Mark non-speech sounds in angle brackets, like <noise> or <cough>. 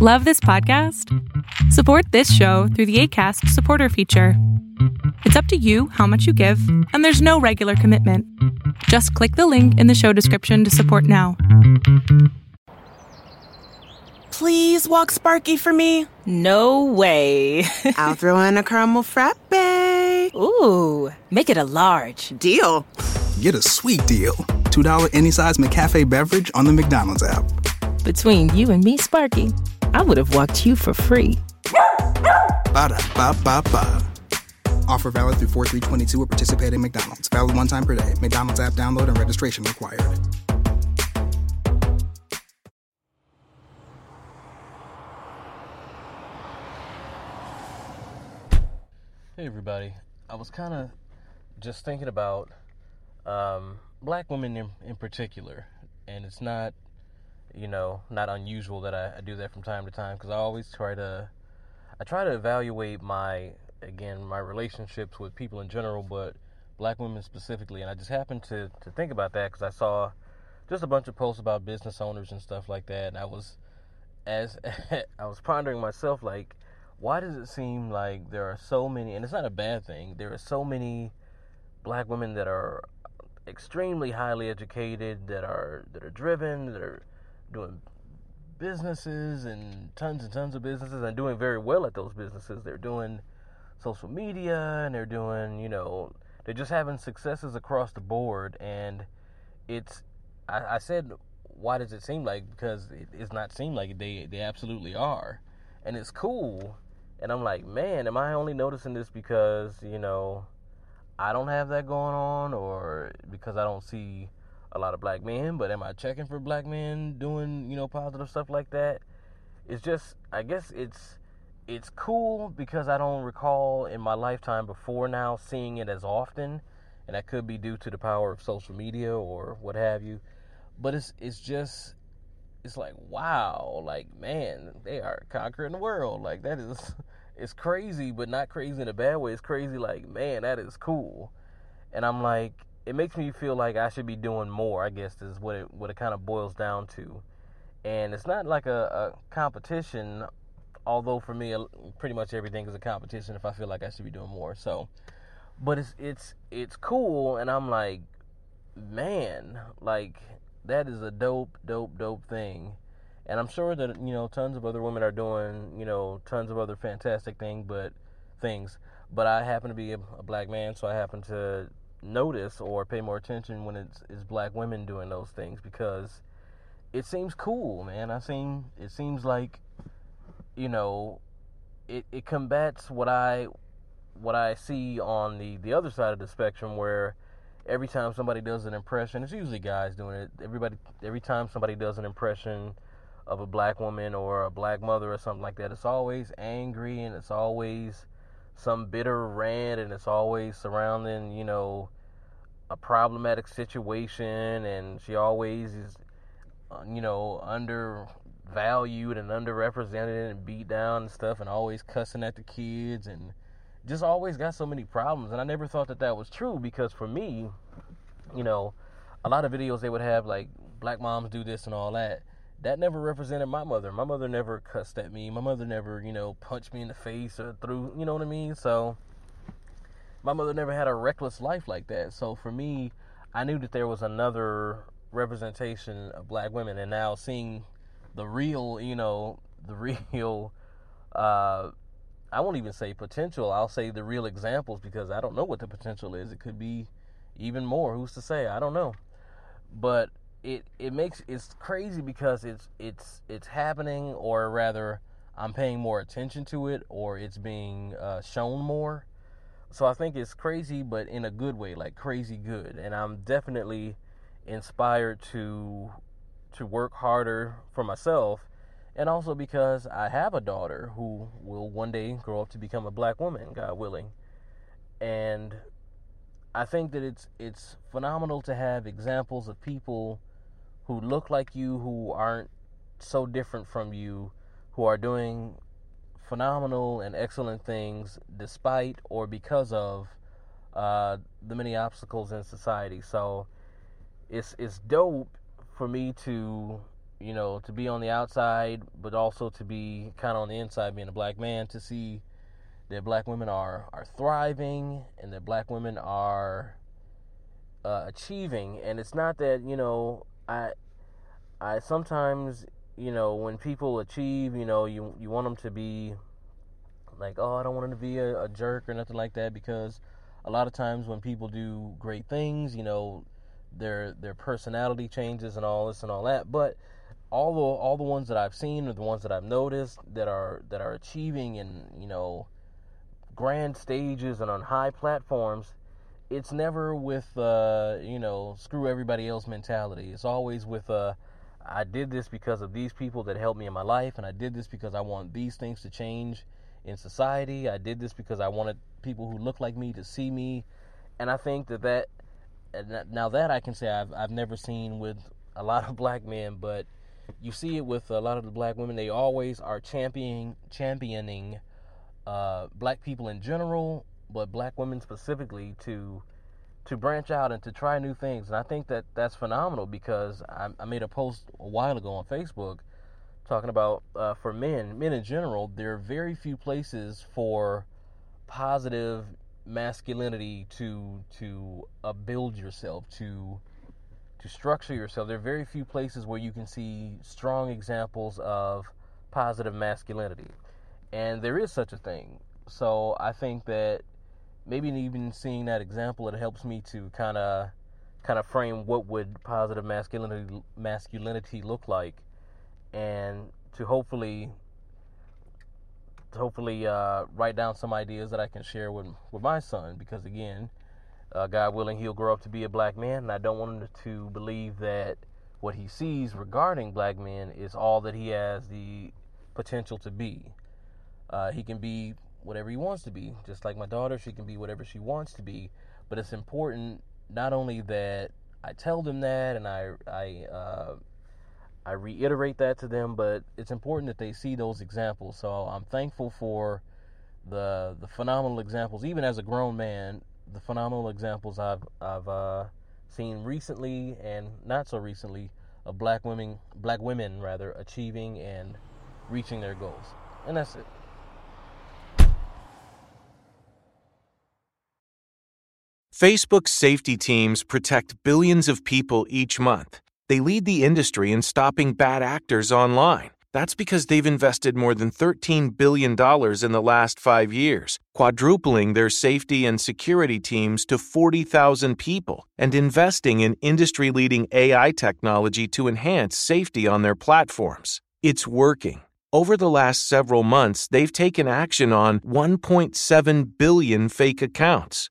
Love this podcast? Support this show through the ACAST supporter feature. It's up to you how much you give, and there's no regular commitment. Just click the link in the show description to support now. Please walk Sparky for me. No way. <laughs> I'll throw in a caramel frappe. Ooh, make it a large. Deal. Get a sweet deal. $2 any size McCafe beverage on the McDonald's app. Between you and me, Sparky, I would have walked you for free. Ba da ba ba ba. Offer valid through 4322 at participating McDonald's. Valid one time per day. McDonald's app download and registration required. Hey everybody. I was kind of just thinking about um, black women in, in particular, and it's not, you know, not unusual that I, I do that from time to time because I always try to, I try to evaluate my, again, my relationships with people in general, but black women specifically, and I just happened to to think about that because I saw just a bunch of posts about business owners and stuff like that, and I was, as <laughs> I was pondering myself, like why does it seem like there are so many and it's not a bad thing there are so many black women that are extremely highly educated that are that are driven that are doing businesses and tons and tons of businesses and doing very well at those businesses. They're doing social media and they're doing you know they're just having successes across the board. And it's i, I said why does it seem like because it, it's not seem like they they absolutely are. And it's cool. And I'm like, man, am I only noticing this because, you know, I don't have that going on or because I don't see a lot of black men, but am I checking for black men doing, you know, positive stuff like that? It's just I guess it's it's cool because I don't recall in my lifetime before now seeing it as often, and that could be due to the power of social media or what have you. But it's it's just it's like wow, like man, they are conquering the world. Like that is <laughs> it's crazy, but not crazy in a bad way. It's crazy like, man, that is cool. And I'm like, it makes me feel like I should be doing more, I guess is what it what it kind of boils down to. And it's not like a, a competition, although for me pretty much everything is a competition if I feel like I should be doing more. So but it's it's it's cool and I'm like, man, like that is a dope, dope, dope thing and I'm sure that you know tons of other women are doing you know tons of other fantastic things, but things. But I happen to be a, a black man, so I happen to notice or pay more attention when it's, it's black women doing those things because it seems cool, man. I seem it seems like you know it it combats what I what I see on the the other side of the spectrum where every time somebody does an impression, it's usually guys doing it. Everybody every time somebody does an impression of a black woman or a black mother or something like that. It's always angry and it's always some bitter rant and it's always surrounding, you know, a problematic situation and she always is, uh, you know, undervalued and underrepresented and beat down and stuff and always cussing at the kids and just always got so many problems. And I never thought that that was true because for me, you know, a lot of videos they would have like black moms do this and all that that never represented my mother. My mother never cussed at me. My mother never, you know, punched me in the face or threw, you know what I mean? So my mother never had a reckless life like that. So for me, I knew that there was another representation of black women and now seeing the real, you know, the <laughs> real uh I won't even say potential. I'll say the real examples because I don't know what the potential is. It could be even more. Who's to say? I don't know. But it it makes it's crazy because it's it's it's happening or rather I'm paying more attention to it or it's being uh, shown more. So I think it's crazy, but in a good way, like crazy good. And I'm definitely inspired to to work harder for myself, and also because I have a daughter who will one day grow up to become a black woman, God willing. And I think that it's it's phenomenal to have examples of people who look like you, who aren't so different from you, who are doing phenomenal and excellent things despite or because of uh, the many obstacles in society. So it's it's dope for me to you know, to be on the outside, but also to be kind of on the inside, being a black man, to see that black women are are thriving and that black women are uh, achieving. And it's not that you know, I I sometimes you know when people achieve, you know, you you want them to be like, oh, I don't want them to be a, a jerk or nothing like that because a lot of times when people do great things, you know, their their personality changes and all this and all that, but all the all the ones that I've seen or the ones that I've noticed that are that are achieving and you know grand stages and on high platforms. It's never with uh, you know screw everybody else mentality. It's always with uh, I did this because of these people that helped me in my life, and I did this because I want these things to change in society. I did this because I wanted people who look like me to see me, and I think that that now that I can say I've I've never seen with a lot of black men, but you see it with a lot of the black women. They always are championing championing uh, black people in general, but black women specifically to to branch out and to try new things. And I think that that's phenomenal because I, I made a post a while ago on Facebook talking about uh, for men, men in general, there are very few places for positive masculinity to to uh, build yourself to to structure yourself. There are very few places where you can see strong examples of positive masculinity. And there is such a thing. So I think that maybe even seeing that example, it helps me to kind of kind of frame what would positive masculinity masculinity look like, and to hopefully to hopefully uh, write down some ideas that I can share with with my son. Because again, uh, God willing, he'll grow up to be a black man, and I don't want him to believe that what he sees regarding black men is all that he has the potential to be. Uh, he can be whatever he wants to be, just like my daughter. She can be whatever she wants to be, but it's important not only that I tell them that and I I uh, I reiterate that to them, but it's important that they see those examples. So I'm thankful for the the phenomenal examples, even as a grown man, the phenomenal examples I've I've uh, seen recently and not so recently of black women black women rather achieving and reaching their goals. And that's it. Facebook's safety teams protect billions of people each month. They lead the industry in stopping bad actors online that's because they've invested more than $13 billion in the last five years, quadrupling their safety and security teams to 40,000 people, and investing in industry leading AI technology to enhance safety on their platforms. It's working. Over the last several months, they've taken action on 1.7 billion fake accounts,